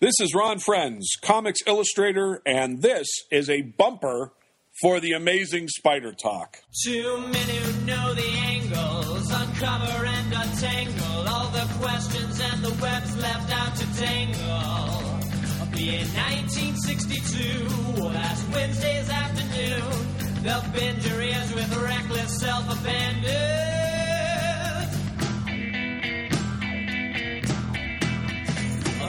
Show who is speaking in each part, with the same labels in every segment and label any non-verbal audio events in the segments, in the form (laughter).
Speaker 1: This is Ron Frenz, comics illustrator, and this is a bumper for the amazing Spider Talk.
Speaker 2: Too many who know the angles, uncover and untangle all the questions and the webs left out to tangle. Be in 1962, last Wednesday's afternoon, they'll bend your ears with reckless self-abandon.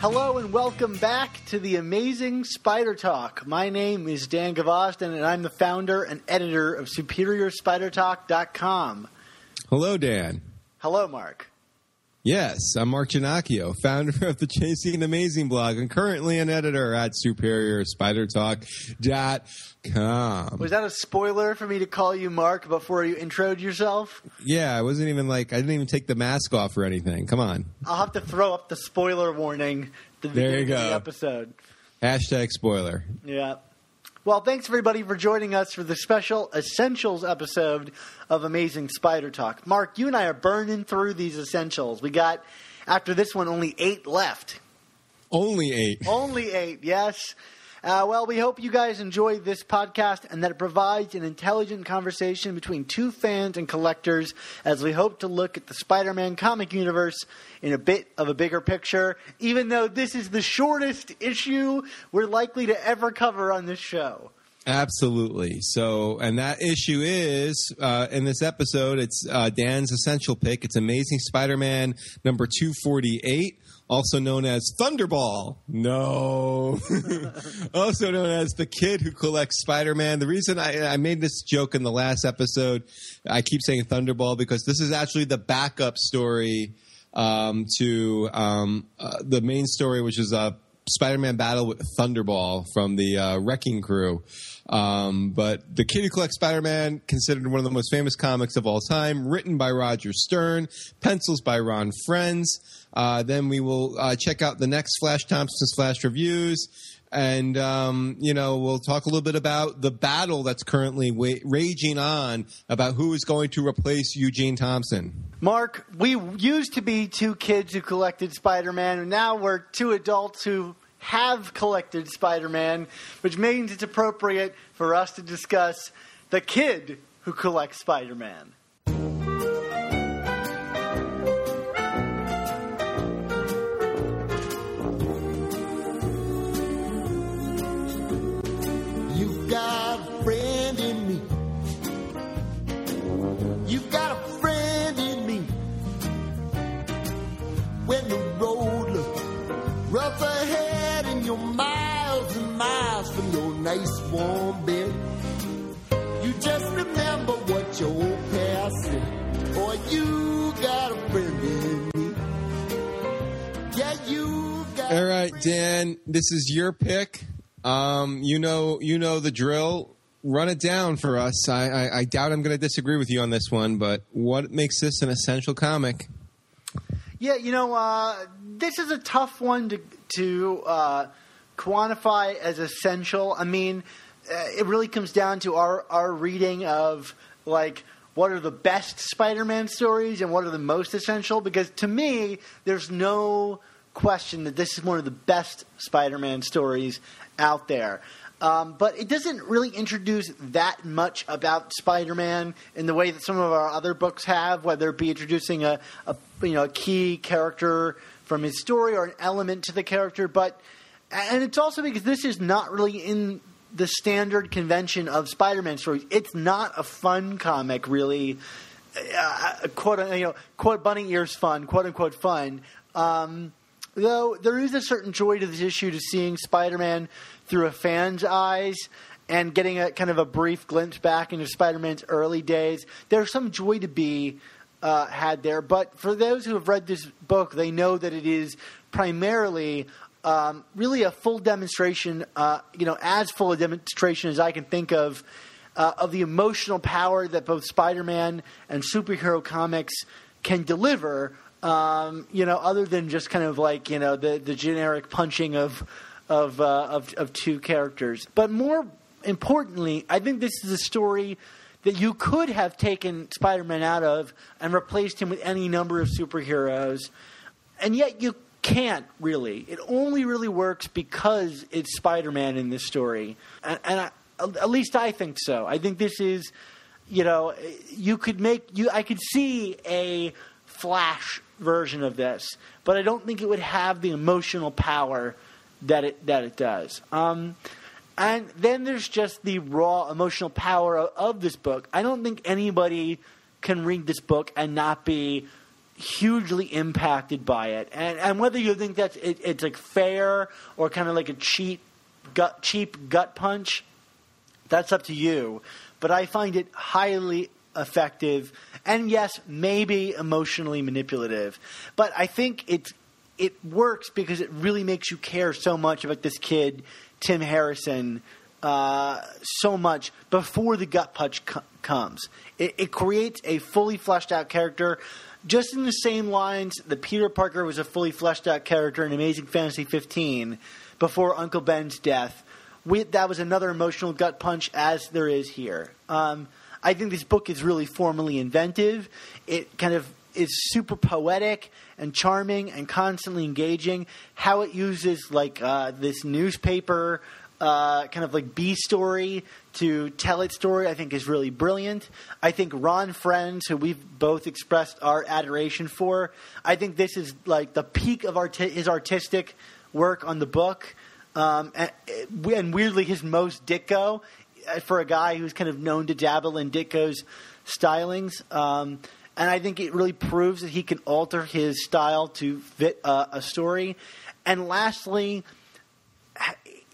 Speaker 3: Hello and welcome back to the amazing Spider Talk. My name is Dan Gvozden and I'm the founder and editor of SuperiorSpiderTalk.com.
Speaker 4: Hello, Dan.
Speaker 3: Hello, Mark.
Speaker 4: Yes, I'm Mark Ginocchio, founder (laughs) of the Chasing Amazing blog and currently an editor at SuperiorSpiderTalk.com.
Speaker 3: Was that a spoiler for me to call you Mark before you introed yourself?
Speaker 4: Yeah, I wasn't even like, I didn't even take the mask off or anything. Come on.
Speaker 3: I'll have to throw up the spoiler warning the
Speaker 4: There you
Speaker 3: of the
Speaker 4: go.
Speaker 3: episode.
Speaker 4: Hashtag spoiler.
Speaker 3: Yeah. Well, thanks everybody for joining us for the special Essentials episode of Amazing Spider Talk. Mark, you and I are burning through these essentials. We got, after this one, only eight left.
Speaker 4: Only eight.
Speaker 3: Only eight, yes. Uh, well, we hope you guys enjoy this podcast and that it provides an intelligent conversation between two fans and collectors as we hope to look at the Spider Man comic universe in a bit of a bigger picture, even though this is the shortest issue we're likely to ever cover on this show.
Speaker 4: Absolutely. So, and that issue is uh, in this episode. It's uh, Dan's essential pick. It's Amazing Spider-Man number two forty eight, also known as Thunderball. No, (laughs) also known as the kid who collects Spider-Man. The reason I, I made this joke in the last episode, I keep saying Thunderball because this is actually the backup story um, to um, uh, the main story, which is a Spider-Man battle with Thunderball from the uh, Wrecking Crew. Um, but the Kid Who Collects Spider-Man, considered one of the most famous comics of all time, written by Roger Stern, pencils by Ron Frenz. Uh, then we will uh, check out the next Flash Thompson's Flash reviews. And um, you know we'll talk a little bit about the battle that's currently wa- raging on about who is going to replace Eugene Thompson.
Speaker 3: Mark, we used to be two kids who collected Spider Man, and now we're two adults who have collected Spider Man, which means it's appropriate for us to discuss the kid who collects Spider
Speaker 4: this is your pick. Um, you know, you know the drill. Run it down for us. I, I, I doubt I'm going to disagree with you on this one, but what makes this an essential comic?
Speaker 3: Yeah, you know, uh, this is a tough one to to uh, quantify as essential. I mean, uh, it really comes down to our our reading of like what are the best Spider-Man stories and what are the most essential. Because to me, there's no question that this is one of the best Spider-Man stories out there. Um, but it doesn't really introduce that much about Spider-Man in the way that some of our other books have, whether it be introducing a, a you know a key character from his story or an element to the character. But and it's also because this is not really in the standard convention of Spider-Man stories. It's not a fun comic, really. Uh, quote you know quote bunny ears fun, quote unquote fun. Um, though there is a certain joy to this issue to seeing Spider-Man through a fan's eyes and getting a kind of a brief glimpse back into Spider-Man's early days. There's some joy to be uh, had there, but for those who have read this book, they know that it is primarily um, really a full demonstration, uh, you know, as full a demonstration as I can think of, uh, of the emotional power that both Spider-Man and superhero comics can deliver. Um, you know, other than just kind of like you know the the generic punching of of uh, of, of two characters, but more importantly, I think this is a story that you could have taken Spider-Man out of and replaced him with any number of superheroes, and yet you can't really. It only really works because it's Spider-Man in this story, and, and I, at least I think so. I think this is, you know, you could make you. I could see a Flash version of this, but I don't think it would have the emotional power that it that it does. Um, and then there's just the raw emotional power of, of this book. I don't think anybody can read this book and not be hugely impacted by it. And and whether you think that's it, it's like fair or kind of like a cheap gut cheap gut punch, that's up to you. But I find it highly effective and yes, maybe emotionally manipulative. But I think it's it works because it really makes you care so much about this kid, Tim Harrison, uh, so much before the gut punch co- comes. It, it creates a fully fleshed out character, just in the same lines that Peter Parker was a fully fleshed out character in Amazing Fantasy 15 before Uncle Ben's death. We, that was another emotional gut punch, as there is here. Um, I think this book is really formally inventive. It kind of is super poetic and charming and constantly engaging. How it uses like uh, this newspaper uh, kind of like B story to tell its story, I think is really brilliant. I think Ron Frenz, who we've both expressed our adoration for, I think this is like the peak of his artistic work on the book. Um, and, and weirdly, his most Ditko uh, for a guy who's kind of known to dabble in Ditko's stylings. Um, and I think it really proves that he can alter his style to fit uh, a story. And lastly,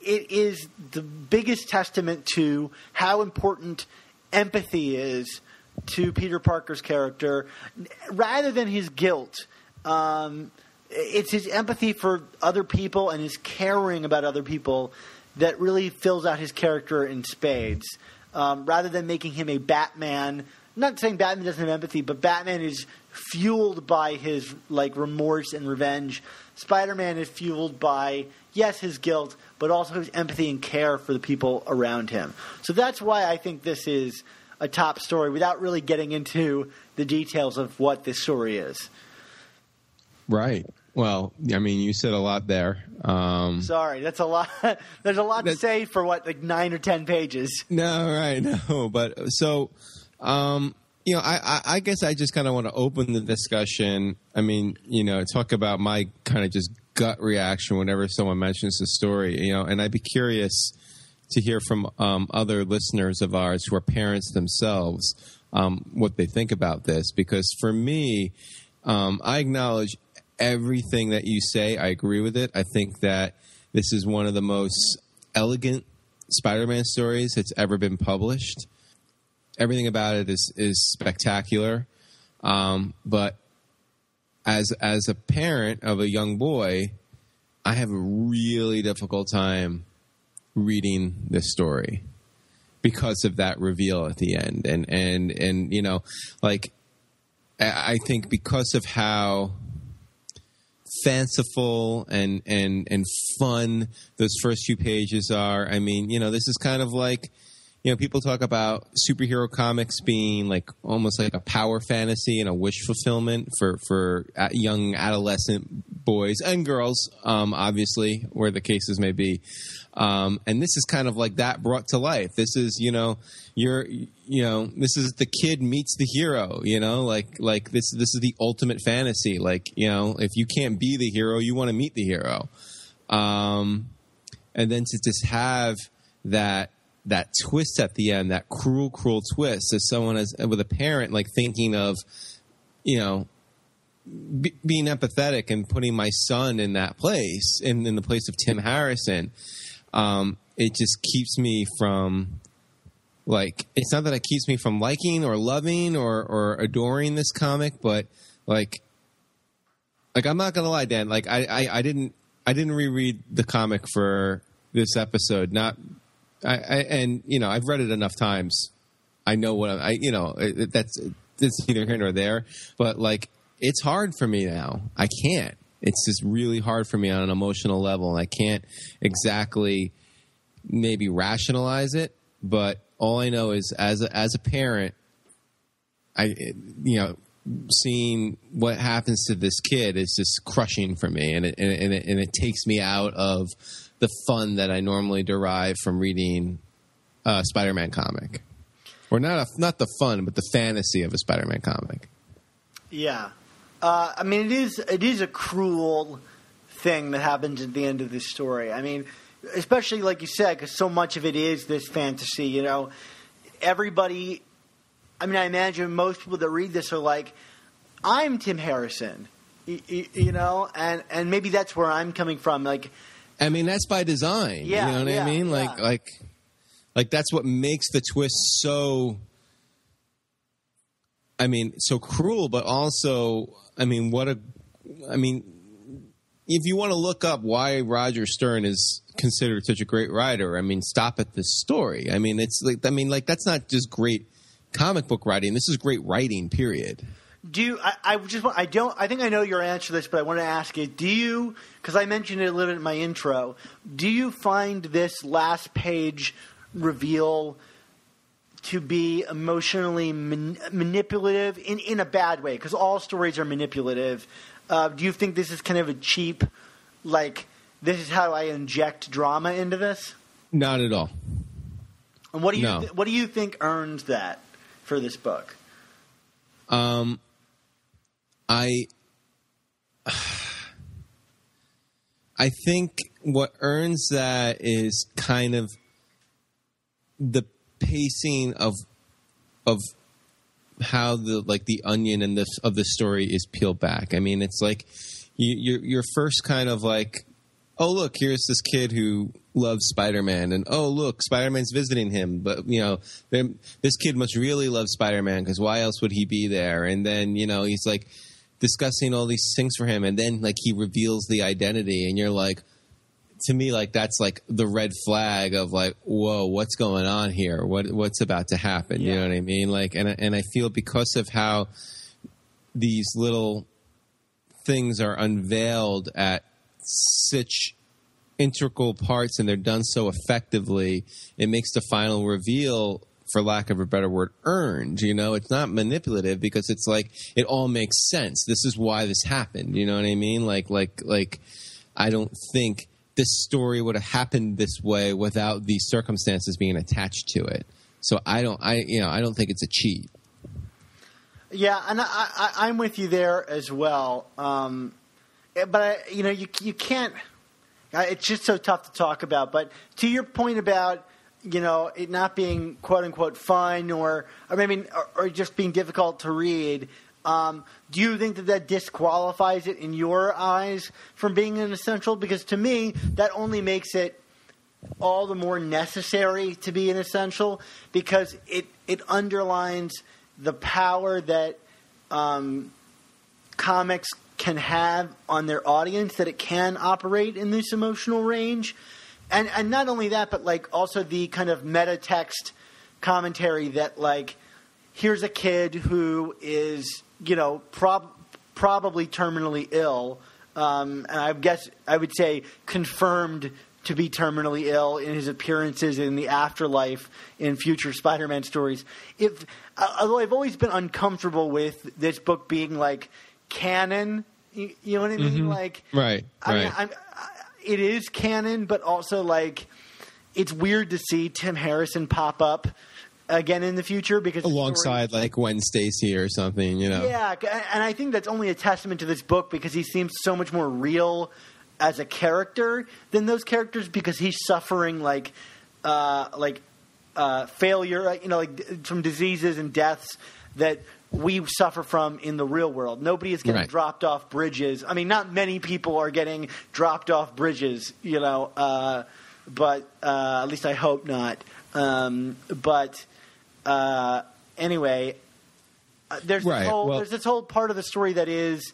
Speaker 3: it is the biggest testament to how important empathy is to Peter Parker's character, rather than his guilt. Um, it's his empathy for other people and his caring about other people that really fills out his character in spades. Um, rather than making him a Batman, not saying Batman doesn't have empathy, but Batman is fueled by his like remorse and revenge. Spider-Man is fueled by yes his guilt, but also his empathy and care for the people around him. So that's why I think this is a top story without really getting into the details of what this story is.
Speaker 4: Right. Well, I mean, you said a lot there. Um,
Speaker 3: Sorry, that's a lot. (laughs) There's a lot to say for what like nine or ten pages.
Speaker 4: no, (laughs) right, no. But so, um, you know, I, I, I guess I just kind of want to open the discussion. I mean, you know, talk about my kind of just gut reaction whenever someone mentions the story, you know, and I'd be curious to hear from um, other listeners of ours who are parents themselves um, what they think about this. Because for me, um, I acknowledge everything that you say. I agree with it. I think that this is one of the most elegant Spider-Man stories that's ever been published. Everything about it is is spectacular. Um, but as as a parent of a young boy, I have a really difficult time reading this story because of that reveal at the end, and and and you know, like I I think because of how fanciful and and and fun those first few pages are. I mean, you know, this is kind of like you know, people talk about superhero comics being like almost like a power fantasy and a wish fulfillment for for young adolescent boys and girls, um, obviously, where the cases may be. Um, and this is kind of like that brought to life. This is, you know, you're, you know, this is the kid meets the hero. You know, like like this this is the ultimate fantasy. Like, you know, if you can't be the hero, you want to meet the hero. Um, and then to just have that that twist at the end, that cruel, cruel twist, as someone as with a parent like thinking of, you know, be, being empathetic and putting my son in that place, in, in the place of Tim Harrison, um, it just keeps me from like it's not that it keeps me from liking or loving or or adoring this comic, but like like I'm not gonna lie, Dan. Like I I, I didn't I didn't reread the comic for this episode. Not, I, I and you know I've read it enough times. I know what I, you know it, that's it's neither here nor there. But like, it's hard for me now. I can't. It's just really hard for me on an emotional level, and I can't exactly maybe rationalize it. But all I know is as a, as a parent, I you know seeing what happens to this kid is just crushing for me, and it, and, it, and, it, takes me out of the fun that I normally derive from reading a Spider-Man comic, or not a, not the fun, but the fantasy of a Spider-Man comic.
Speaker 3: Yeah, uh, I mean it is it is a cruel thing that happens at the end of this story. I mean, especially like you said, because so much of it is this fantasy. You know, everybody. I mean, I imagine most people that read this are like, "I'm Tim Harrison," y- y- you know, and and maybe that's where I'm coming from. Like,
Speaker 4: I mean, that's by design.
Speaker 3: Yeah,
Speaker 4: you know what
Speaker 3: yeah,
Speaker 4: I mean? Like,
Speaker 3: yeah.
Speaker 4: like, like that's what makes the twist so. I mean, so cruel, but also, I mean, what a, I mean, if you want to look up why Roger Stern is considered such a great writer, I mean, stop at this story. I mean, it's like, I mean, like that's not just great comic book writing. This is great writing. Period.
Speaker 3: Do you, I, I just I don't I think I know your answer to this, but I want to ask it. Do you? Because I mentioned it a little bit in my intro. Do you find this last page reveal to be emotionally man, manipulative in in a bad way? Because all stories are manipulative. Uh, do you think this is kind of a cheap, like this is how I inject drama into this?
Speaker 4: Not at all.
Speaker 3: And what do you
Speaker 4: No.
Speaker 3: th- what do you think earns that for this book?
Speaker 4: Um, I (sighs) I think what earns that is kind of the pacing of of how the like the onion and this of the story is peeled back. I mean, it's like you, you're you're first kind of like, oh look, here's this kid who loves Spider-Man, and oh look, Spider-Man's visiting him. But you know, this kid must really love Spider-Man because why else would he be there? And then you know, he's like discussing all these things for him, and then like he reveals the identity, and you're like, to me, like that's like the red flag of like, whoa, what's going on here? What what's about to happen? You know what I mean? Like, and and I feel because of how these little things are unveiled at such integral parts and they're done so effectively, it makes the final reveal, for lack of a better word, earned. You know, it's not manipulative because it's like it all makes sense. This is why this happened. You know what I mean? Like, like, like, I don't think this story would have happened this way without these circumstances being attached to it. So I don't, I you know, I don't think it's a cheat.
Speaker 3: Yeah, and I, I, I'm with you there as well. Um, eh, but I, you know, you you can't. It's just so tough to talk about. But to your point about you know it not being quote unquote fun or or maybe or, or just being difficult to read. Um, do you think that that disqualifies it in your eyes from being an essential? Because to me, that only makes it all the more necessary to be an essential because it it underlines the power that um, comics can have on their audience that it can operate in this emotional range and and not only that but like also the kind of meta text commentary that like here's a kid who is you know prob- probably terminally ill um, and I guess I would say confirmed to be terminally ill in his appearances in the afterlife in future Spider-Man stories. If although I've always been uncomfortable with this book being like canon, you, you know what I mean? Like
Speaker 4: Right,
Speaker 3: I mean,
Speaker 4: right.
Speaker 3: I'm, I, it is canon, but also like it's weird to see Tim Harrison pop up again in the future because the story-
Speaker 4: Alongside like Gwen Stacy or something, you know.
Speaker 3: yeah, and I think that's only a testament to this book because he seems so much more real as a character than those characters because he's suffering like uh, like uh, failure, you know, like from diseases and deaths that we suffer from in the real world. Nobody is getting
Speaker 4: Right.
Speaker 3: dropped off bridges. I mean, not many people are getting dropped off bridges, you know, uh, but uh, at least I hope not. Um, but uh, anyway, uh, there's
Speaker 4: Right,
Speaker 3: this whole
Speaker 4: well-
Speaker 3: there's this whole part of the story that is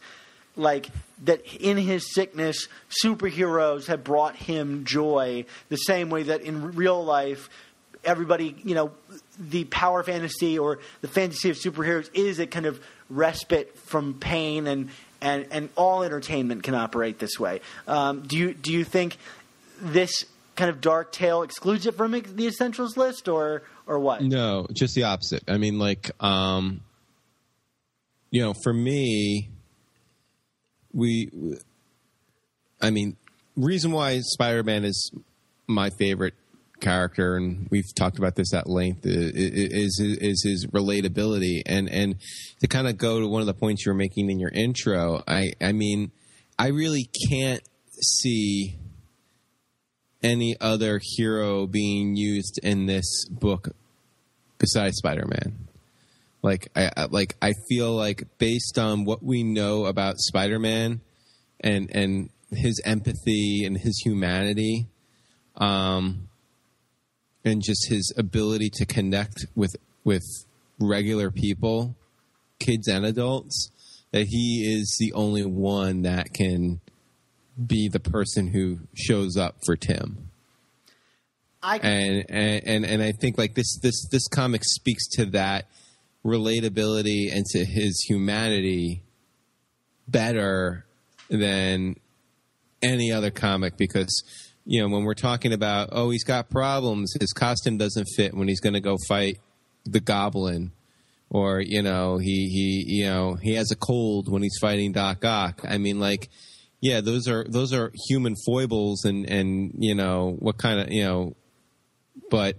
Speaker 3: like that in his sickness, superheroes have brought him joy, the same way that in real life, everybody, you know, the power fantasy or the fantasy of superheroes is a kind of respite from pain and. And, and all entertainment can operate this way. Um, do you do you think this kind of dark tale excludes it from the essentials list, or or what?
Speaker 4: No, just the opposite. I mean, like, um, you know, for me, we, I mean, reason why Spider Man is my favorite character, and we've talked about this at length, is is his relatability, and and to kind of go to one of the points you were making in your intro. I I mean, I really can't see any other hero being used in this book besides Spider-Man. Like I like I feel like based on what we know about Spider-Man and and his empathy and his humanity um and just his ability to connect with with regular people, kids and adults, that he is the only one that can be the person who shows up for Tim
Speaker 3: I
Speaker 4: and and and, and I think like this this this comic speaks to that relatability and to his humanity better than any other comic because you know when we're talking about oh he's got problems his costume doesn't fit when he's going to go fight the goblin or you know he he you know he has a cold when he's fighting Doc Ock. I mean like yeah those are those are human foibles and and you know what kind of you know but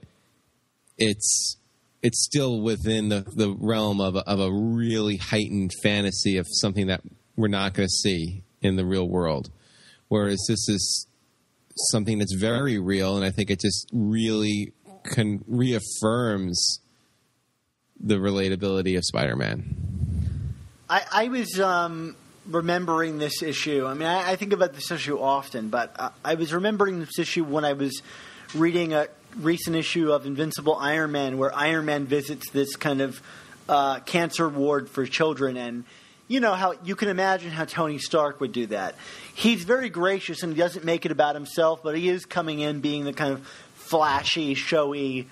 Speaker 4: it's it's still within the, the realm of a, of a really heightened fantasy of something that we're not going to see in the real world. Whereas this is something that's very real, and I think it just really con- reaffirms the relatability of Spider-Man.
Speaker 3: I, I was um, remembering this issue. I mean, I, I think about this issue often, but I, I was remembering this issue when I was reading a recent issue of Invincible Iron Man, where Iron Man visits this kind of uh, cancer ward for children, and you know how you can imagine how Tony Stark would do that. He's very gracious and he doesn't make it about himself, but he is coming in being the kind of flashy, showy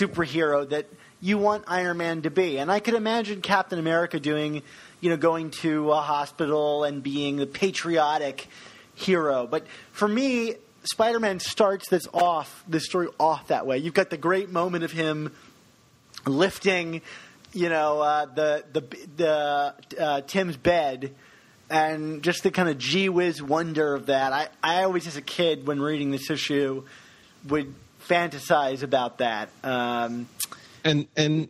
Speaker 3: superhero that you want Iron Man to be. And I could imagine Captain America doing, you know, going to a hospital and being the patriotic hero. But for me, Spider Man starts this off, this story off that way. You've got the great moment of him lifting, you know, uh, the the the uh, Tim's bed, and just the kind of gee whiz wonder of that. I I always, as a kid, when reading this issue, would fantasize about that. Um,
Speaker 4: And and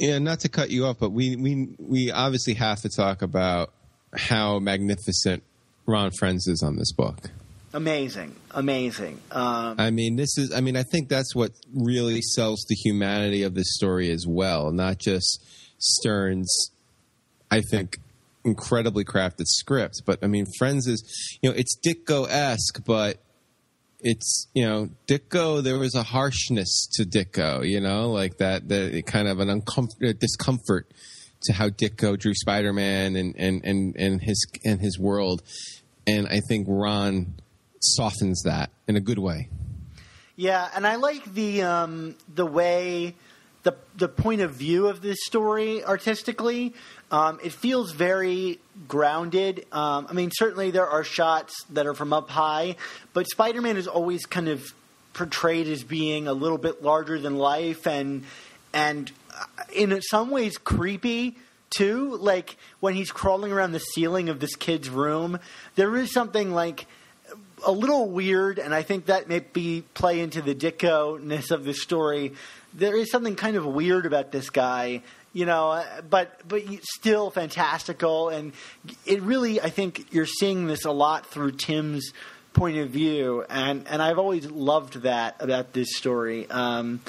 Speaker 4: yeah, not to cut you off, but we we we obviously have to talk about how magnificent Ron Frenz is on this book.
Speaker 3: amazing, amazing. Um,
Speaker 4: I mean, this is. I mean, I think that's what really sells the humanity of this story as well, not just Stern's. I think incredibly crafted script, but I mean, Frenz is. You know, it's Ditko esque, but it's you know Ditko. There was a harshness to Ditko. You know, like that. The kind of an uncomfort, discomfort to how Ditko drew Spider Man and and and and his and his world, and I think Ron softens that in a good way.
Speaker 3: Yeah, and I like the um, the way the the point of view of this story artistically. Um, it feels very grounded. Um, I mean, certainly there are shots that are from up high, but Spider Man is always kind of portrayed as being a little bit larger than life, and and uh, in some ways creepy too. Like when he's crawling around the ceiling of this kid's room, there is something like a little weird, and I think that may be play into the Ditko ness of the story. There is something kind of weird about this guy, you know, uh, but but still fantastical, and it really I think you're seeing this a lot through Tim's point of view, and and I've always loved that about this story. Um,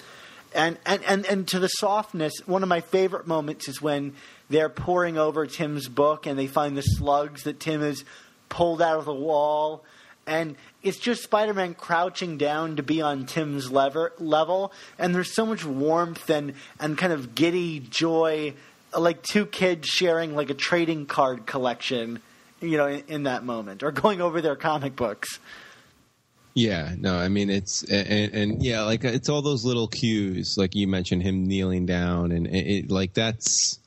Speaker 3: and, and, and, and to the softness, one of my favorite moments is when they're poring over Tim's book and they find the slugs that Tim has pulled out of the wall. And it's just Spider Man crouching down to be on Tim's lever, level. And there's so much warmth and, and kind of giddy joy, like two kids sharing like a trading card collection you know, in, in that moment, or going over their comic books.
Speaker 4: Yeah, no, I mean it's and, and yeah, like it's all those little cues, like you mentioned him kneeling down, and it, it like that's,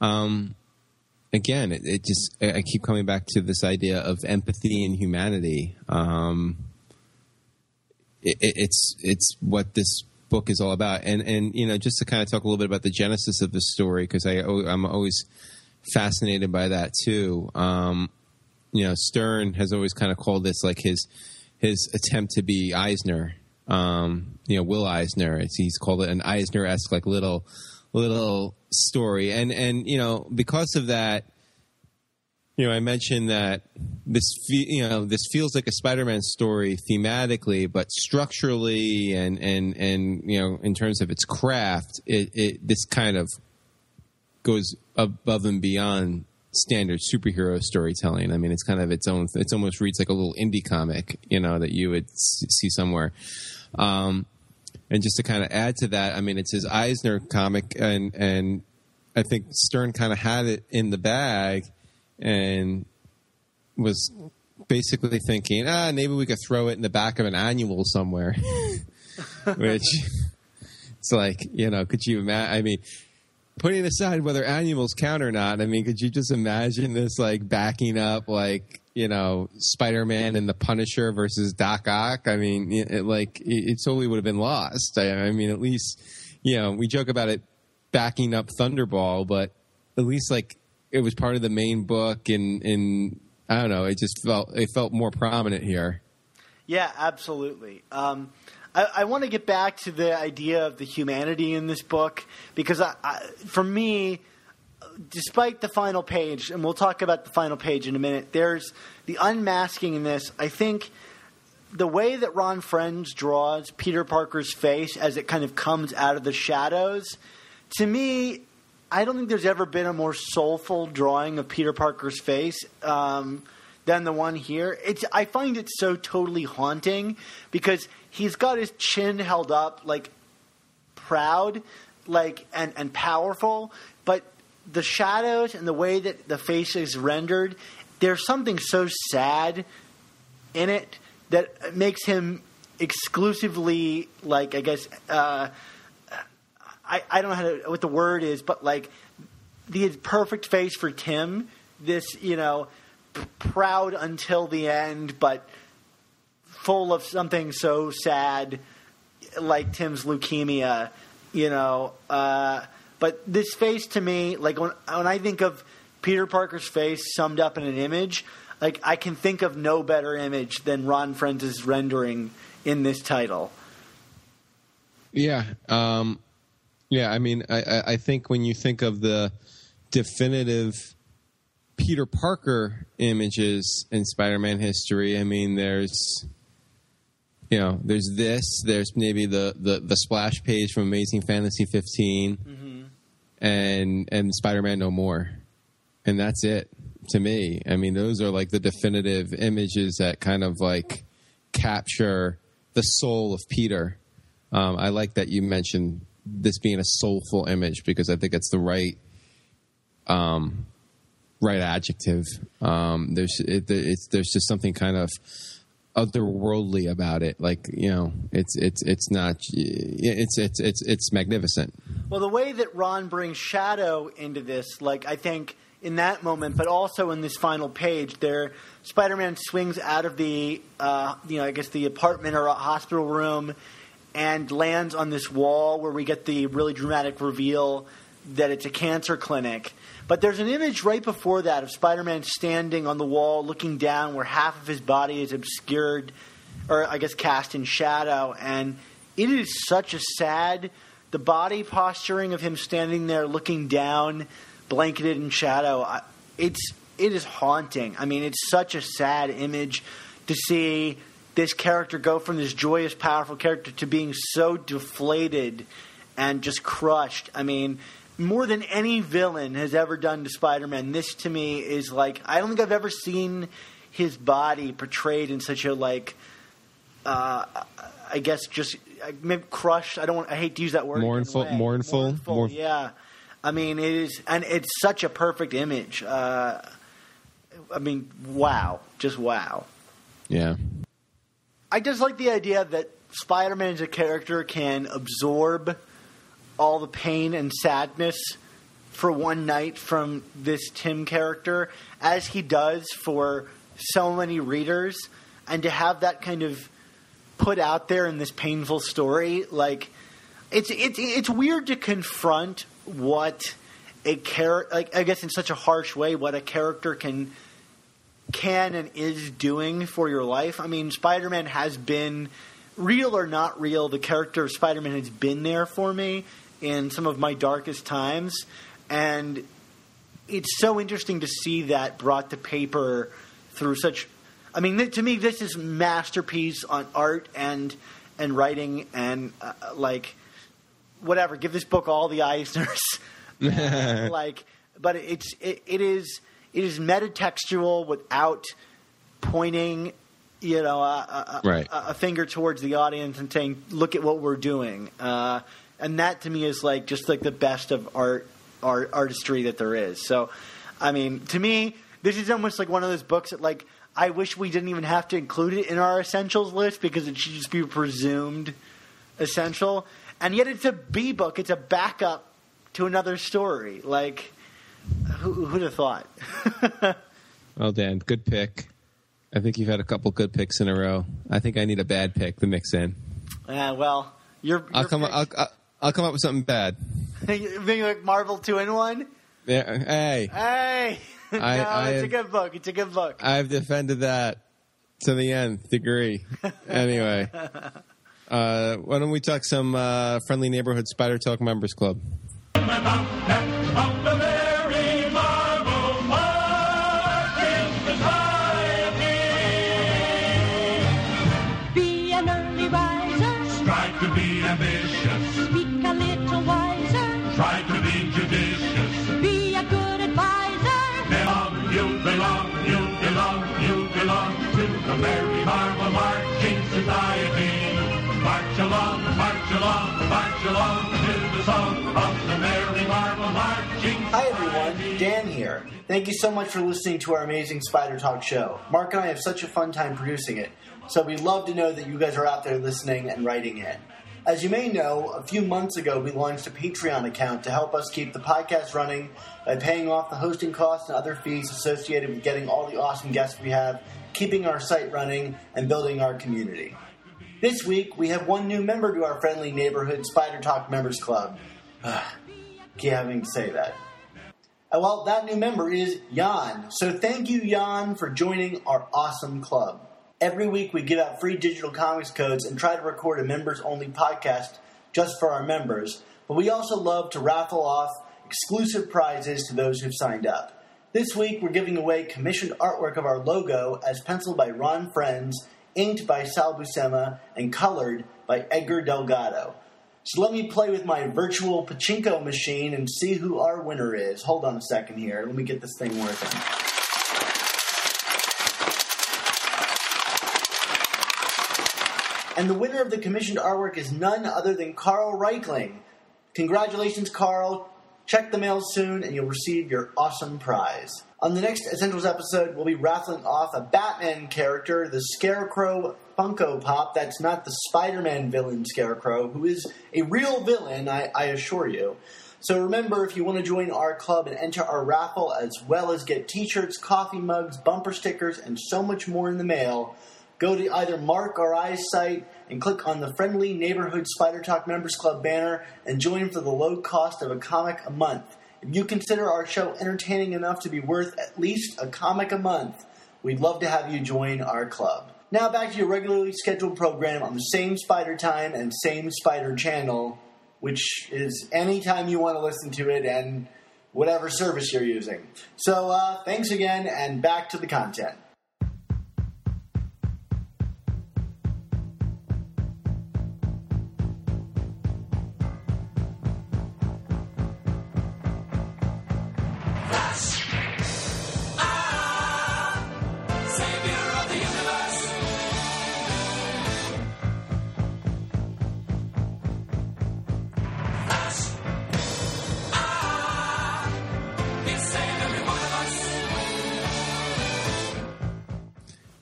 Speaker 4: um, again, it, it just I keep coming back to this idea of empathy and humanity. Um, it, it, it's it's what this book is all about, and and you know just to kind of talk a little bit about the genesis of the story because I I'm always fascinated by that too. Um, you know, Stern has always kind of called this like his his attempt to be Eisner. Um, you know, Will Eisner. It's, he's called it an Eisner esque like little little story, and and you know because of that. You know, I mentioned that this, you know, this feels like a Spider-Man story thematically, but structurally and and and you know, in terms of its craft, it, it this kind of goes above and beyond standard superhero storytelling. I mean, it's kind of its own. It's almost reads like a little indie comic, you know, that you would see somewhere. Um, and just to kind of add to that, I mean, it's his Eisner comic, and and I think Stern kind of had it in the bag, and was basically thinking, ah, maybe we could throw it in the back of an annual somewhere, (laughs) which. It's like, you know, could you imagine? I mean, putting aside whether animals count or not, I mean, could you just imagine this like backing up like you know Spider Man and the Punisher versus Doc Ock? I mean, it, it, like it, it totally would have been lost. I, I mean, at least you know we joke about it backing up Thunderball, but at least like it was part of the main book, and and I don't know, it just felt it felt more prominent here.
Speaker 3: Yeah, absolutely. Um, I, I want to get back to the idea of the humanity in this book because, I, I, for me, despite the final page, and we'll talk about the final page in a minute, there's the unmasking in this. I think the way that Ron Frenz draws Peter Parker's face as it kind of comes out of the shadows, to me, I don't think there's ever been a more soulful drawing of Peter Parker's face. Um, than the one here. It's I find it so totally haunting because he's got his chin held up like proud, like and and powerful, but the shadows and the way that the face is rendered, there's something so sad in it that makes him exclusively like I guess uh, I I don't know how to, what the word is, but like the perfect face for Tim. This you know p- proud until the end, but full of something so sad, like Tim's leukemia, you know. Uh, but this face to me, like when when I think of Peter Parker's face summed up in an image, like I can think of no better image than Ron Frenz' rendering in this title.
Speaker 4: Yeah, um, yeah. I mean, I, I, I think when you think of the definitive Peter Parker images in Spider-Man history, I mean, there's you know, there's this, there's maybe the the, the splash page from Amazing Fantasy 15, and and Spider-Man No More, and that's it to me. I mean, those are like the definitive images that kind of like capture the soul of Peter. Um, I like that you mentioned this being a soulful image because I think it's the right um, right adjective. Um, there's it, it's there's just something kind of otherworldly about it. Like you know, it's it's it's not it's it's it's it's magnificent.
Speaker 3: Well, the way that Ron brings Shadow into this, like I think in that moment, but also in this final page, there Spider-Man swings out of the, uh, you know, I guess the apartment or a hospital room, and lands on this wall where we get the really dramatic reveal that it's a cancer clinic. But there's an image right before that of Spider-Man standing on the wall, looking down, where half of his body is obscured, or I guess cast in shadow, and it is such a sad. The body posturing of him standing there, looking down, blanketed in shadow. It's it is haunting. I mean, it's such a sad image to see this character go from this joyous, powerful character to being so deflated and just crushed. I mean, more than any villain has ever done to Spider-Man, this to me is like I don't think I've ever seen his body portrayed in such a like uh, I guess just maybe crushed. I don't want. I hate to use that word.
Speaker 4: Mournful- mournful,
Speaker 3: mournful.
Speaker 4: more-
Speaker 3: yeah. I mean, it is, and it's such a perfect image. Uh, I mean, wow, just wow.
Speaker 4: Yeah.
Speaker 3: I just like the idea that Spider-Man as a character can absorb all the pain and sadness for one night from this Tim character, as he does for so many readers, and to have that kind of put out there in this painful story, like it's it's it's weird to confront what a character, like I guess in such a harsh way, what a character can can and is doing for your life. I mean, Spider Man has been real or not real. The character of Spider Man has been there for me in some of my darkest times, and it's so interesting to see that brought to paper through such. I mean, th- to me, this is masterpiece on art and and writing and uh, like whatever. Give this book all the Eisners. (laughs) like, but it's it, it is it is metatextual without pointing, you know, a, a,
Speaker 4: Right.
Speaker 3: a, a finger towards the audience and saying, "Look at what we're doing." Uh, and that to me is like just like the best of art, art artistry that there is. So, I mean, to me, this is almost like one of those books that like I wish we didn't even have to include it in our essentials list because it should just be presumed essential. And yet, it's a B book. It's a backup to another story. Like, who, who'd have thought? (laughs)
Speaker 4: Well, Dan, good pick. I think you've had a couple good picks in a row. I think I need a bad pick to mix in.
Speaker 3: Uh, well, you're.
Speaker 4: I'll. I'll, I'll, I'll come up with something bad.
Speaker 3: being like Marvel two in one.
Speaker 4: Yeah, hey,
Speaker 3: Hey, (laughs) no,
Speaker 4: I
Speaker 3: it's a good book. It's a good book.
Speaker 4: I've defended that to the nth degree. anyway, (laughs) uh, why don't we talk some uh, friendly neighborhood Spider Talk Members Club?
Speaker 3: Thank you so much for listening to our amazing Spider Talk show. Mark and I have such a fun time producing it, so we'd love to know that you guys are out there listening and writing in. As you may know, a few months ago we launched a Patreon account to help us keep the podcast running by paying off the hosting costs and other fees associated with getting all the awesome guests we have, keeping our site running, and building our community. This week, we have one new member to our friendly neighborhood Spider Talk Members Club. (sighs) Keep having to say that. Uh, Well, that new member is Jan. So thank you, Jan, for joining our awesome club. Every week, we give out free digital comics codes and try to record a members only podcast just for our members. But we also love to raffle off exclusive prizes to those who've signed up. This week, we're giving away commissioned artwork of our logo as penciled by Ron Frenz, inked by Sal Buscema, and colored by Edgar Delgado. So let me play with my virtual pachinko machine and see who our winner is. Hold on a second here. Let me get this thing working. And the winner of the commissioned artwork is none other than Carl Reichling. Congratulations, Carl. Check the mail soon and you'll receive your awesome prize. On the next Essentials episode, we'll be raffling off a Batman character, the Scarecrow Funko Pop. That's not the Spider Man villain Scarecrow, who is a real villain, I, I assure you. So remember, if you want to join our club and enter our raffle, as well as get t shirts, coffee mugs, bumper stickers, and so much more in the mail, go to either Mark or I's site and click on the Friendly Neighborhood Spider Talk Members Club banner and join for the low cost of a comic a month. If you consider our show entertaining enough to be worth at least a comic a month, we'd love to have you join our club. Now back to your regularly scheduled program on the same Spider Time and same Spider Channel, which is anytime you want to listen to it and whatever service you're using. So uh, thanks again, and back to the content.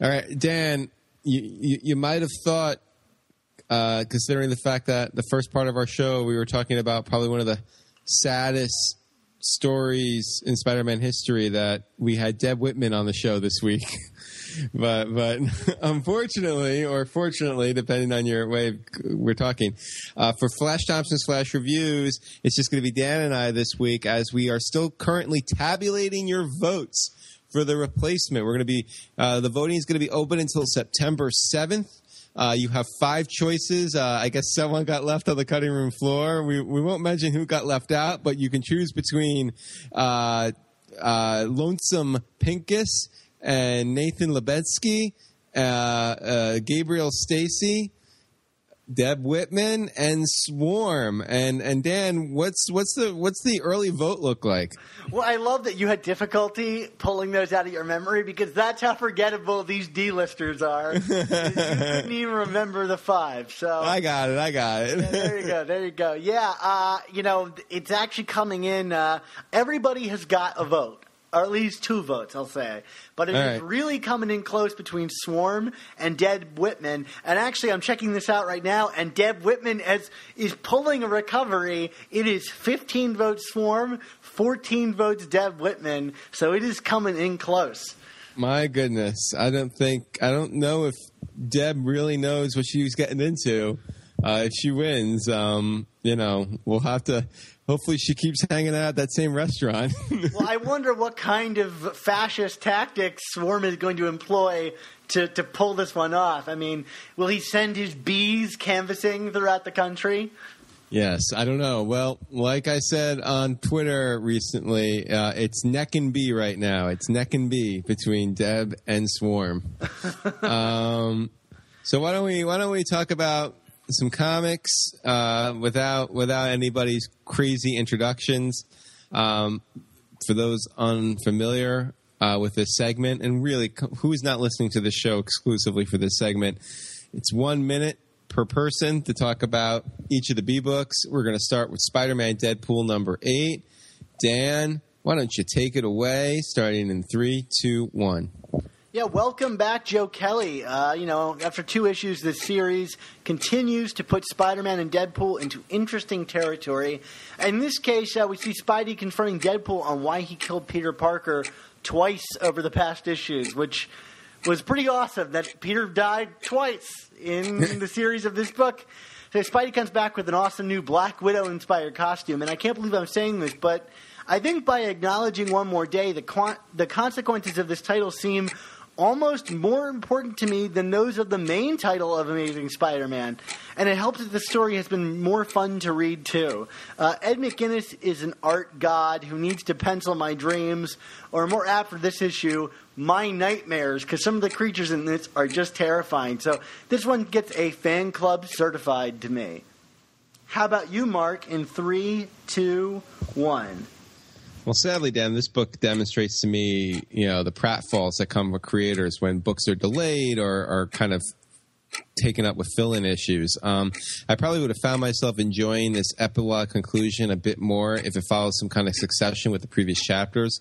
Speaker 4: All right, Dan, you you, you might have thought, uh, considering the fact that the first part of our show we were talking about probably one of the saddest stories in Spider-Man history that we had Deb Whitman on the show this week. (laughs) but but (laughs) unfortunately or fortunately, depending on your way of, we're talking, uh, for Flash Thompson's Flash reviews, it's just going to be Dan and I this week as we are still currently tabulating your votes for the replacement. We're going to be uh, the voting is going to be open until September seventh. Uh, you have five choices. Uh, I guess someone got left on the cutting room floor. We we won't mention who got left out, but you can choose between uh, uh, Lonesome Pincus and Nathan Lubensky, uh, Gabriel Stacy, Deb Whitman, and Swarm. And and Dan, what's what's the what's the early vote look like?
Speaker 3: Well, I love that you had difficulty pulling those out of your memory because that's how forgettable these D-listers are. (laughs) you couldn't even remember the five. So
Speaker 4: I got it. I got it.
Speaker 3: Yeah, there you go. There you go. Yeah, uh, you know, it's actually coming in. Uh, everybody has got a vote. Or at least two votes, I'll say. But it is
Speaker 4: right.
Speaker 3: really coming in close between Swarm and Deb Whitman. And actually, I'm checking this out right now, and Deb Whitman is, is pulling a recovery. It is 15 votes Swarm, 14 votes Deb Whitman. So it is coming in close.
Speaker 4: My goodness, I don't think I don't know if Deb really knows what she's getting into. Uh, if she wins, um, you know, we'll have to. Hopefully, she keeps hanging out at that same restaurant. (laughs)
Speaker 3: Well, I wonder what kind of fascist tactics Swarm is going to employ to, to pull this one off. I mean, will he send his bees canvassing throughout the country?
Speaker 4: yes, I don't know. Well, like I said on Twitter recently, uh, it's neck and bee right now. It's neck and bee between Deb and Swarm. (laughs) um, so why don't we why don't we talk about some comics uh, without without anybody's crazy introductions? Um, for those unfamiliar uh, with this segment, and really who's not listening to the show exclusively for this segment, it's one minute per person to talk about each of the B books. We're going to start with Spider Man Deadpool number eight. Dan, why don't you take it away, starting in three, two, one.
Speaker 3: Yeah, welcome back, Joe Kelly. Uh, you know, after two issues, this series continues to put Spider-Man and Deadpool into interesting territory. In this case, uh, we see Spidey confronting Deadpool on why he killed Peter Parker twice over the past issues, which was pretty awesome. That Peter died twice in (laughs) the series of this book. So Spidey comes back with an awesome new Black Widow-inspired costume, and I can't believe I'm saying this, but I think by acknowledging one more day, the quan- the consequences of this title seem almost more important to me than those of the main title of Amazing Spider-Man, and it helps that the story has been more fun to read too. Uh, Ed McGuinness is an art god who needs to pencil my dreams, or more apt for this issue, my nightmares, because some of the creatures in this are just terrifying. So this one gets a fan club certified to me. How about you, Mark? In three, two, one.
Speaker 4: Well, sadly, Dan, this book demonstrates to me, you know, the pratfalls that come with creators when books are delayed or are kind of taken up with fill-in issues. Um, I probably would have found myself enjoying this epilogue conclusion a bit more if it followed some kind of succession with the previous chapters.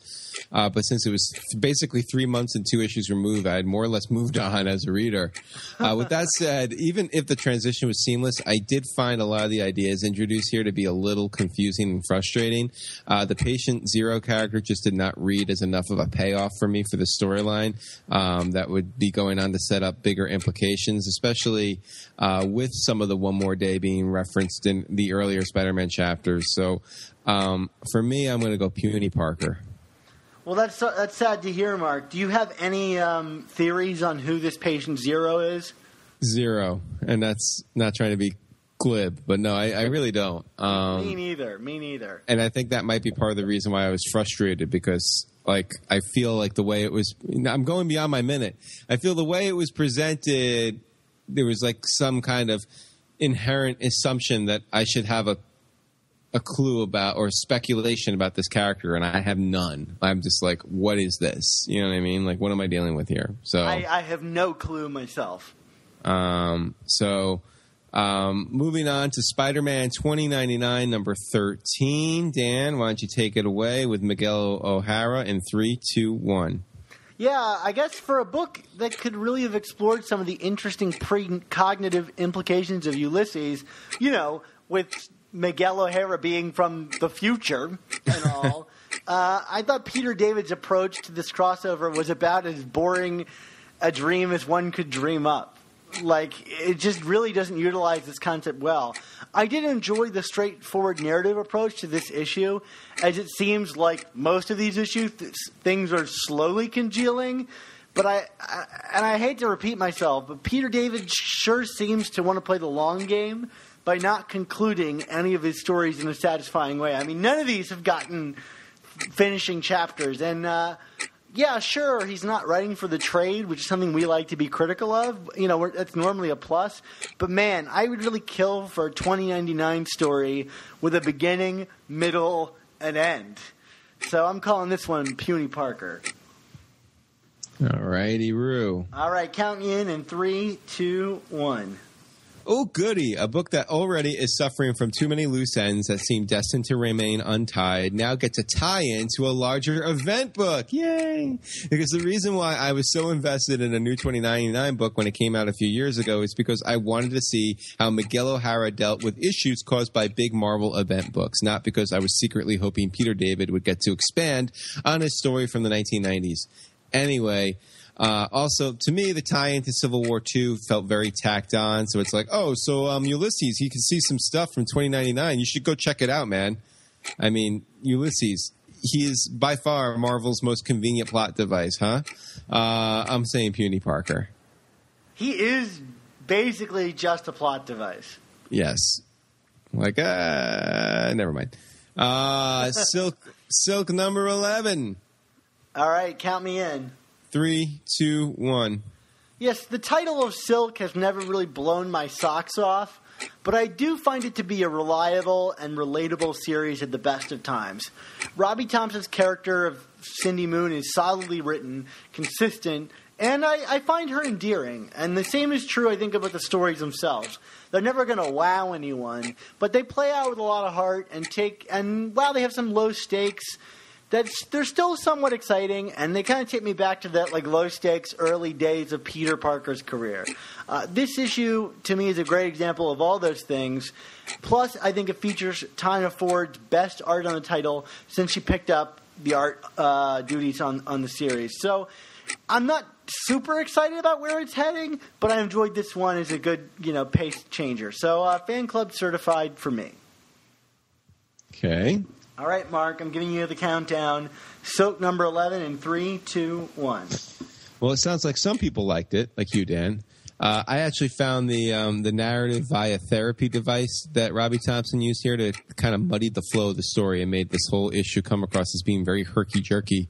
Speaker 4: Uh, but since it was basically three months and two issues removed, I had more or less moved (laughs) on as a reader. Uh, with that said, even if the transition was seamless, I did find a lot of the ideas introduced here to be a little confusing and frustrating. Uh, the patient zero character just did not read as enough of a payoff for me for the storyline um, that would be going on to set up bigger implications, especially uh, with some of the one more day being referenced in the earlier Spider-Man chapters. So um, for me, I'm going to go Puny Parker.
Speaker 3: Well, that's that's sad to hear, Mark. Do you have any um, theories on who this patient zero is?
Speaker 4: Zero, and that's not trying to be glib, but no, I, I really don't.
Speaker 3: me
Speaker 4: Um,
Speaker 3: neither. Me neither.
Speaker 4: and I think that might be part of the reason why I was frustrated because, like, I feel like the way it was. I'm going beyond my minute. I feel the way it was presented, there was like some kind of inherent assumption that I should have a a clue about or speculation about this character, and I have none. I'm just like, what is this? You know what I mean? Like, what am I dealing with here? So
Speaker 3: I, I have no clue myself.
Speaker 4: Um, so, um, moving on to Spider Man 2099, number 13. Dan, why don't you take it away with Miguel O'Hara in three, two, one.
Speaker 3: Yeah, I guess for a book that could really have explored some of the interesting precognitive implications of Ulysses, you know, with Miguel O'Hara being from the future and all, (laughs) uh, I thought Peter David's approach to this crossover was about as boring a dream as one could dream up. Like, it just really doesn't utilize this concept well. I did enjoy the straightforward narrative approach to this issue, as it seems like most of these issues, th- things are slowly congealing. But I, I, and I hate to repeat myself, but Peter David sure seems to want to play the long game by not concluding any of his stories in a satisfying way. I mean, none of these have gotten finishing chapters, and uh, yeah, sure, he's not writing for the trade, which is something we like to be critical of. You know, we're, that's normally a plus. But man, I would really kill for a 2099 story with a beginning, middle, and end. So I'm calling this one Puny Parker.
Speaker 4: All righty, Roo.
Speaker 3: All right, count me in in three, two, one.
Speaker 4: Oh, goody. A book that already is suffering from too many loose ends that seem destined to remain untied now gets a tie in to a larger event book. Yay! Because the reason why I was so invested in a new 2099 book when it came out a few years ago is because I wanted to see how Miguel O'Hara dealt with issues caused by big Marvel event books, not because I was secretly hoping Peter David would get to expand on his story from the 1990s. Anyway, uh, also, to me, the tie into Civil War II felt very tacked on. So it's like, oh, so um, Ulysses, he can see some stuff from 2099. You should go check it out, man. I mean, Ulysses, he is by far Marvel's most convenient plot device, huh? Uh, I'm saying Puny Parker.
Speaker 3: He is basically just a plot device.
Speaker 4: Yes. Like, uh, never mind. Uh, (laughs) Silk, Silk number 11.
Speaker 3: All right, count me in.
Speaker 4: Three, two, one.
Speaker 3: Yes, the title of Silk has never really blown my socks off, but I do find it to be a reliable and relatable series at the best of times. Robbie Thompson's character of Cindy Moon is solidly written, consistent, and I, I find her endearing. And the same is true, I think, about the stories themselves. They're never going to wow anyone, but they play out with a lot of heart and take. And while they have some low stakes, they're still somewhat exciting, and they kind of take me back to that like low stakes early days of Peter Parker's career. Uh, this issue to me is a great example of all those things. Plus, I think it features Tana Ford's best art on the title since she picked up the art uh, duties on on the series. So, I'm not super excited about where it's heading, but I enjoyed this one as a good you know pace changer. So, uh, fan club certified for me.
Speaker 4: Okay.
Speaker 3: All right, Mark, I'm giving you the countdown. Silk number 11 in three, two, one.
Speaker 4: Well, it sounds like some people liked it, like you, Dan. Uh, I actually found the um, the narrative via therapy device that Robbie Thompson used here to kind of muddy the flow of the story and made this whole issue come across as being very herky jerky.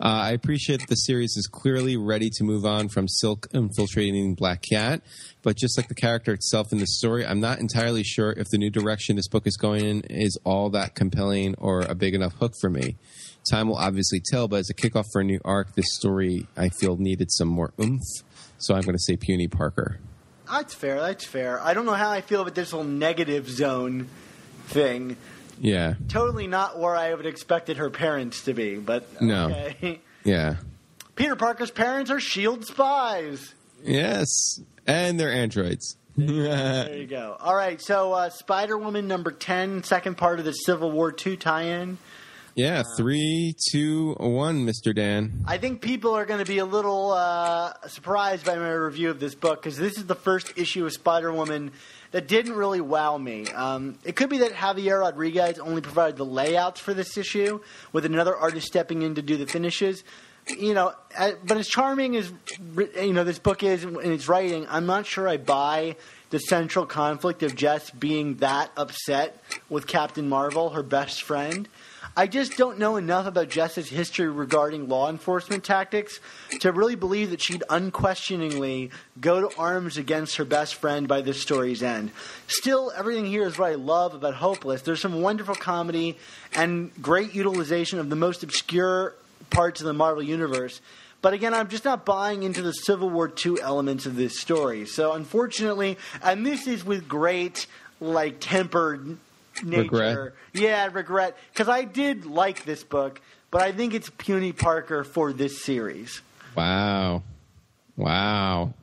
Speaker 4: Uh, I appreciate that the series is clearly ready to move on from Silk infiltrating Black Cat, but just like the character itself in the story, I'm not entirely sure if the new direction this book is going in is all that compelling or a big enough hook for me. Time will obviously tell, but as a kickoff for a new arc, this story I feel needed some more oomph. So I'm going to say Puny Parker.
Speaker 3: That's fair. That's fair. I don't know how I feel about this whole negative zone thing.
Speaker 4: Yeah.
Speaker 3: Totally not where I would expected her parents to be, but
Speaker 4: No.
Speaker 3: okay.
Speaker 4: Yeah.
Speaker 3: Peter Parker's parents are shield spies.
Speaker 4: Yes. And they're androids.
Speaker 3: There you go. All right, so uh, Spider Woman number 10, second part of the Civil War 2 tie in.
Speaker 4: Yeah, three, two, one, Mr. Dan.
Speaker 3: I think people are going to be a little uh, surprised by my review of this book because this is the first issue of Spider Woman that didn't really wow me. Um, it could be that Javier Rodriguez only provided the layouts for this issue, with another artist stepping in to do the finishes. You know, uh, but as charming as you know this book is in its writing, I'm not sure I buy the central conflict of Jess being that upset with Captain Marvel, her best friend. I just don't know enough about Jess's history regarding law enforcement tactics to really believe that she'd unquestioningly go to arms against her best friend by this story's end. Still, everything here is what I love about Hopeless. There's some wonderful comedy and great utilization of the most obscure parts of the Marvel Universe. But again, I'm just not buying into the Civil War II elements of this story. So unfortunately, and this is with great, like, tempered nature.
Speaker 4: Regret?
Speaker 3: Yeah, regret. Because I did like this book, but I think it's Puny Parker for this series.
Speaker 4: Wow. Wow.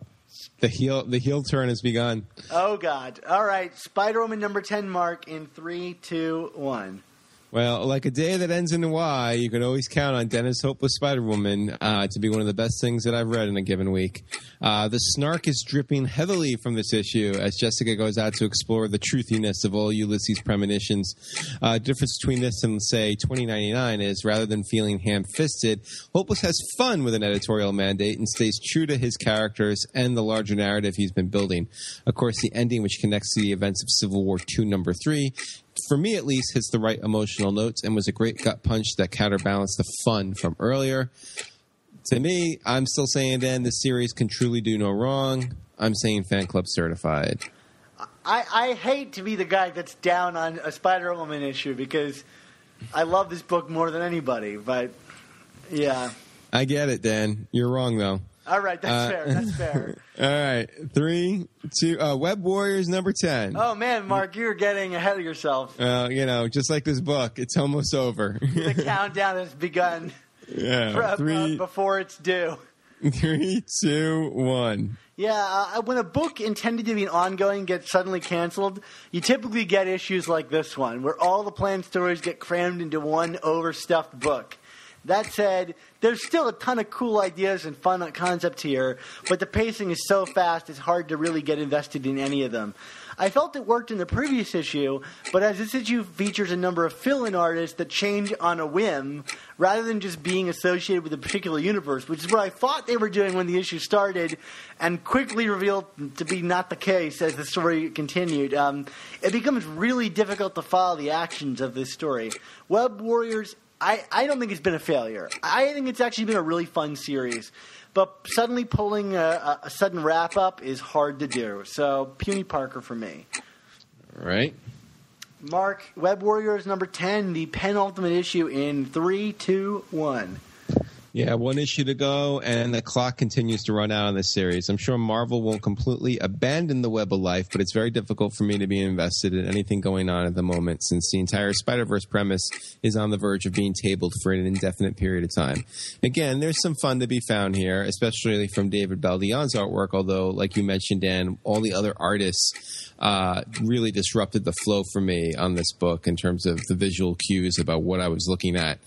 Speaker 4: The heel the heel turn has begun.
Speaker 3: Oh God! All right, Spider Woman number ten. Mark in three, two, one.
Speaker 4: Well, like a day that ends in a Y, you can always count on Dennis Hopeless Spider Woman uh, to be one of the best things that I've read in a given week. Uh, the snark is dripping heavily from this issue as Jessica goes out to explore the truthiness of all Ulysses' premonitions. Uh, difference between this and, say, 2099 is rather than feeling ham fisted, Hopeless has fun with an editorial mandate and stays true to his characters and the larger narrative he's been building. Of course, the ending, which connects to the events of Civil War II, number three, for me at least, hits the right emotional notes and was a great gut punch that counterbalanced the fun from earlier. To me, I'm still saying, Dan, this series can truly do no wrong. I'm saying fan club certified.
Speaker 3: I, I hate to be the guy that's down on a Spider Woman issue because I love this book more than anybody. But yeah,
Speaker 4: I get it, Dan. You're wrong though.
Speaker 3: All right, that's
Speaker 4: Uh,
Speaker 3: fair. That's fair. (laughs)
Speaker 4: All right, three, two. Uh, Web Warriors number ten.
Speaker 3: Oh man, Mark, you're getting ahead of yourself.
Speaker 4: Uh, you know, just like this book, it's almost over. (laughs)
Speaker 3: The countdown has begun
Speaker 4: yeah,
Speaker 3: uh,
Speaker 4: three,
Speaker 3: before it's due. (laughs)
Speaker 4: three, two, one.
Speaker 3: Yeah, uh, when a book intended to be an ongoing gets suddenly canceled, you typically get issues like this one, where all the planned stories get crammed into one overstuffed book. That said, there's still a ton of cool ideas and fun concepts here, but the pacing is so fast it's hard to really get invested in any of them. I felt it worked in the previous issue, but as this issue features a number of fill-in artists that change on a whim, rather than just being associated with a particular universe, which is what I thought they were doing when the issue started, and quickly revealed to be not the case as the story continued, um, it becomes really difficult to follow the actions of this story. Web Warriors I, I don't think it's been a failure. I think it's actually been a really fun series. But suddenly pulling a, a, sudden wrap up is hard to do. So, Puny Parker for me.
Speaker 4: All right.
Speaker 3: Mark, Web Warriors number 10, the penultimate issue in three, two, one.
Speaker 4: Yeah, one issue to go, and the clock continues to run out on this series. I'm sure Marvel won't completely abandon the web of life, but it's very difficult for me to be invested in anything going on at the moment since the entire Spider Verse premise is on the verge of being tabled for an indefinite period of time. Again, there's some fun to be found here, especially from David Baldeón's artwork, although, like you mentioned, Dan, all the other artists uh, really disrupted the flow for me on this book in terms of the visual cues about what I was looking at.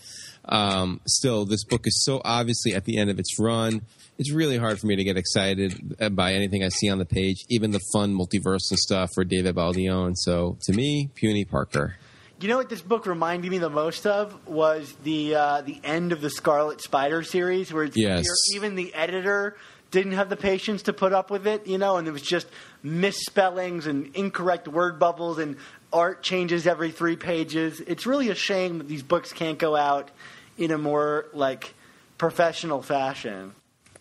Speaker 4: Um, still, this book is so obviously at the end of its run. It's really hard for me to get excited by anything I see on the page, even the fun multiversal stuff for David Baldeón. So, to me, Puny Parker.
Speaker 3: You know what this book reminded me the most of was the uh, the end of the Scarlet Spider series, where it's
Speaker 4: Yes.
Speaker 3: even the editor didn't have the patience to put up with it, you know, and it was just misspellings and incorrect word bubbles and art changes every three pages. It's really a shame that these books can't go out in a more like professional fashion.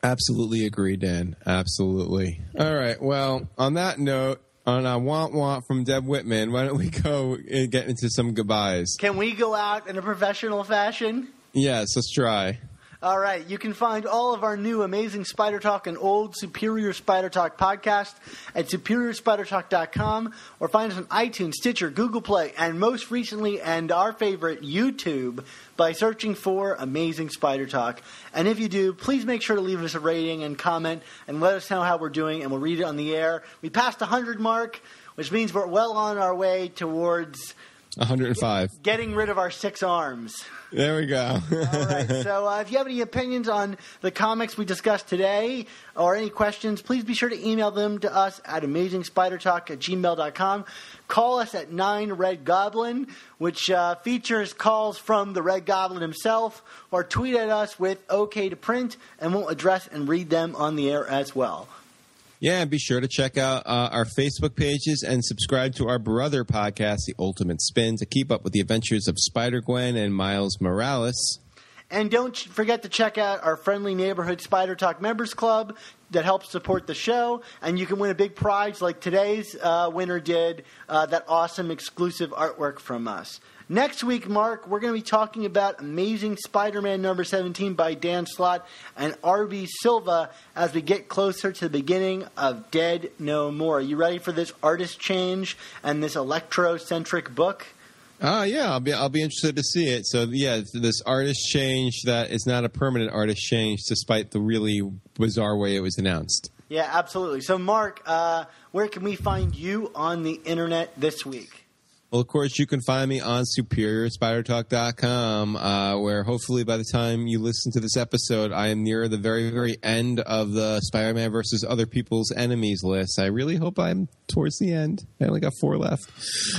Speaker 4: Absolutely agree, Dan. Absolutely. All right. Well, on that note, on a want want from Deb Whitman, why don't we go and get into some goodbyes?
Speaker 3: Can we go out in a professional fashion?
Speaker 4: Yes, let's try.
Speaker 3: All right, you can find all of our new amazing Spider Talk and old Superior Spider Talk podcast at superiorspidertalk.com or find us on iTunes, Stitcher, Google Play, and most recently, and our favorite, YouTube by searching for Amazing Spider Talk. And if you do, please make sure to leave us a rating and comment and let us know how we're doing, and we'll read it on the air. We passed the 100 mark, which means we're well on our way towards
Speaker 4: 105.
Speaker 3: getting rid of our six arms.
Speaker 4: There we go.
Speaker 3: All right. (laughs) So uh, if you have any opinions on the comics we discussed today or any questions, please be sure to email them to us at amazingspidertalk at gmail.com. Call us at 9 Red Goblin, which uh, features calls from the Red Goblin himself, or tweet at us with OK to print, and we'll address and read them on the air as well.
Speaker 4: Yeah, and be sure to check out uh, our Facebook pages and subscribe to our brother podcast, The Ultimate Spin, to keep up with the adventures of Spider Gwen and Miles Morales.
Speaker 3: And don't forget to check out our friendly neighborhood Spider Talk Members Club that helps support the show. And you can win a big prize like today's uh, winner did uh, that awesome exclusive artwork from us. Next week, Mark, we're going to be talking about Amazing Spider Man number 17 by Dan Slott and R.B. Silva as we get closer to the beginning of Dead No More. Are you ready for this artist change and this electrocentric book?
Speaker 4: Oh yeah, I'll be I'll be interested to see it. So yeah, this artist change that is not a permanent artist change, despite the really bizarre way it was announced.
Speaker 3: Yeah, absolutely. So, Mark, uh, where can we find you on the internet this week?
Speaker 4: Well, of course, you can find me on superiorspidertalk.com, uh, where hopefully by the time you listen to this episode, I am near the very, very end of the Spider Man versus Other People's Enemies list. I really hope I'm towards the end. I only got four left,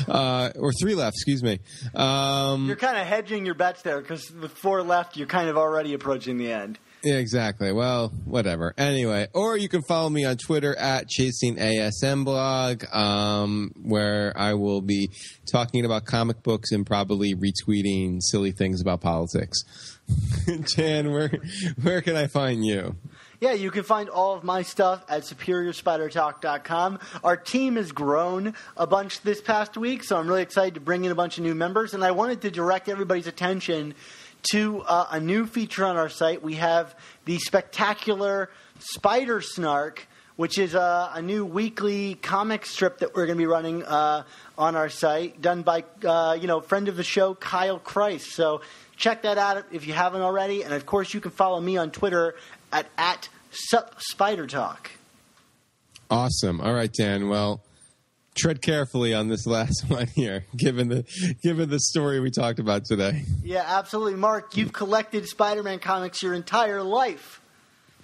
Speaker 4: uh, or three left, excuse me. Um,
Speaker 3: You're kind of hedging your bets there because with four left, you're kind of already approaching the end.
Speaker 4: Yeah, exactly. Well, whatever. Anyway, or you can follow me on Twitter at chasing ASM blog, um, where I will be talking about comic books and probably retweeting silly things about politics. (laughs) Dan, where where can I find you?
Speaker 3: Yeah, you can find all of my stuff at superiorspidertalk.com. Our team has grown a bunch this past week, so I'm really excited to bring in a bunch of new members. And I wanted to direct everybody's attention to uh, a new feature on our site. We have the spectacular Spider Snark, which is a, a new weekly comic strip that we're going to be running uh, on our site, done by uh, you know friend of the show Kyle Christ. So check that out if you haven't already, and of course you can follow me on Twitter at at Sup Spider Talk.
Speaker 4: Awesome. All right, Dan. Well, tread carefully on this last (laughs) one here, given the given the story we talked about today.
Speaker 3: Yeah, absolutely, Mark. You've collected Spider-Man comics your entire life.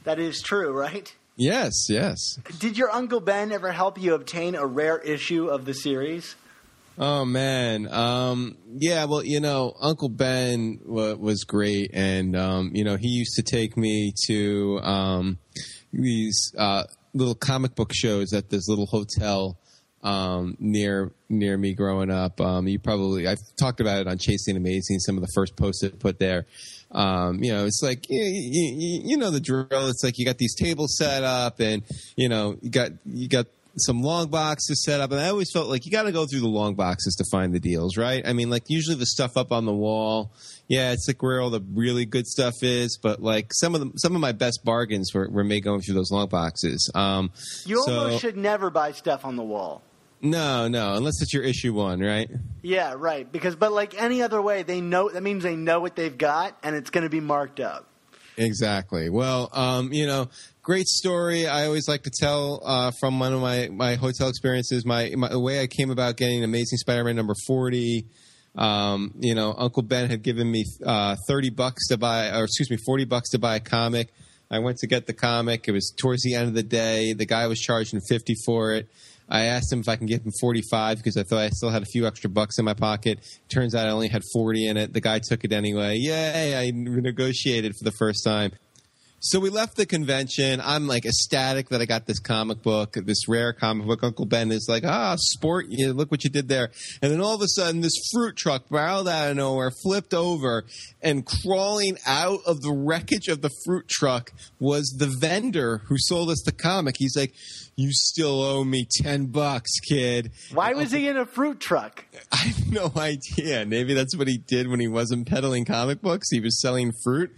Speaker 3: That is true, right?
Speaker 4: Yes, yes.
Speaker 3: Did your Uncle Ben ever help you obtain a rare issue of the series?
Speaker 4: Oh man, um, yeah. Well, you know, Uncle Ben wa was great, and um, you know, he used to take me to um, these uh, little comic book shows at this little hotel um, near near me growing up. Um, you probably I've talked about it on Chasing Amazing. Some of the first posts it put there. Um, you know, it's like you, you, you know the drill. It's like you got these tables set up, and you know you got you got some long boxes set up, and I always felt like you got to go through the long boxes to find the deals, right? I mean, like usually the stuff up on the wall, yeah, it's like where all the really good stuff is, but like some of the some of my best bargains were, were made going through those long boxes. Um,
Speaker 3: You
Speaker 4: so-
Speaker 3: almost should never buy stuff on the wall.
Speaker 4: No, no, unless it's your issue one, right?
Speaker 3: Yeah, right. Because, but like any other way, they know that means they know what they've got, and it's going to be marked up.
Speaker 4: Exactly. Well, um, you know, great story. I always like to tell uh, from one of my, my hotel experiences. My, my the way I came about getting Amazing Spider-Man number forty. Um, you know, Uncle Ben had given me uh, thirty bucks to buy, or excuse me, forty bucks to buy a comic. I went to get the comic. It was towards the end of the day. The guy was charging fifty for it. I asked him if I can give him 45 because I thought I still had a few extra bucks in my pocket. Turns out I only had 40 in it. The guy took it anyway. Yay, I negotiated for the first time. So we left the convention. I'm like ecstatic that I got this comic book, this rare comic book. Uncle Ben is like, ah, sport, you look what you did there. And then all of a sudden, this fruit truck barreled out of nowhere, flipped over, and crawling out of the wreckage of the fruit truck was the vendor who sold us the comic. He's like, you still owe me 10 bucks, kid.
Speaker 3: Why was he in a fruit truck?
Speaker 4: I have no idea. Maybe that's what he did when he wasn't peddling comic books. He was selling fruit.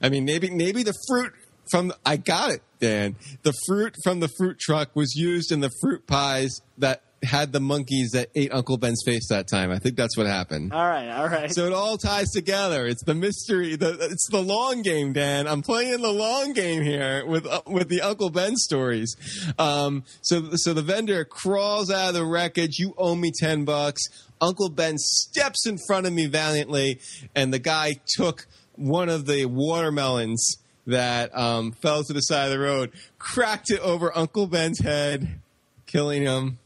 Speaker 4: I mean, maybe maybe the fruit from I got it, Dan. The fruit from the fruit truck was used in the fruit pies that had the monkeys that ate Uncle Ben's face that time. I think that's what happened.
Speaker 3: All right, all right.
Speaker 4: So it all ties together. It's the mystery. The, it's the long game, Dan. I'm playing the long game here with uh, with the Uncle Ben stories. Um, so so the vendor crawls out of the wreckage. You owe me ten bucks. Uncle Ben steps in front of me valiantly, and the guy took one of the watermelons that um, fell to the side of the road, cracked it over Uncle Ben's head, killing him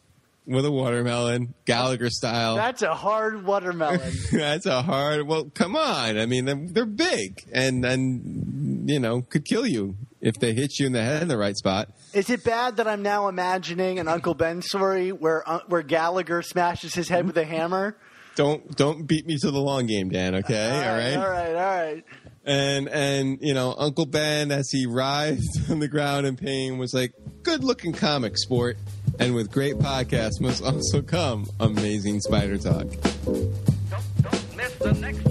Speaker 4: with a watermelon, Gallagher style.
Speaker 3: That's a hard watermelon. (laughs)
Speaker 4: That's a hard. Well, come on. I mean, they're, they're big and and you know could kill you if they hit you in the head in the right spot.
Speaker 3: Is it bad that I'm now imagining an Uncle Ben story where uh, where Gallagher smashes his head with a hammer?
Speaker 4: Don't don't beat me to the long game, Dan. Okay, all right.
Speaker 3: all right, all right.
Speaker 4: And and you know, Uncle Ben, as he writhed (laughs) on the ground in pain, was like, "Good looking comic sport." And with great podcasts must also come amazing spider talk. Don't, don't miss the next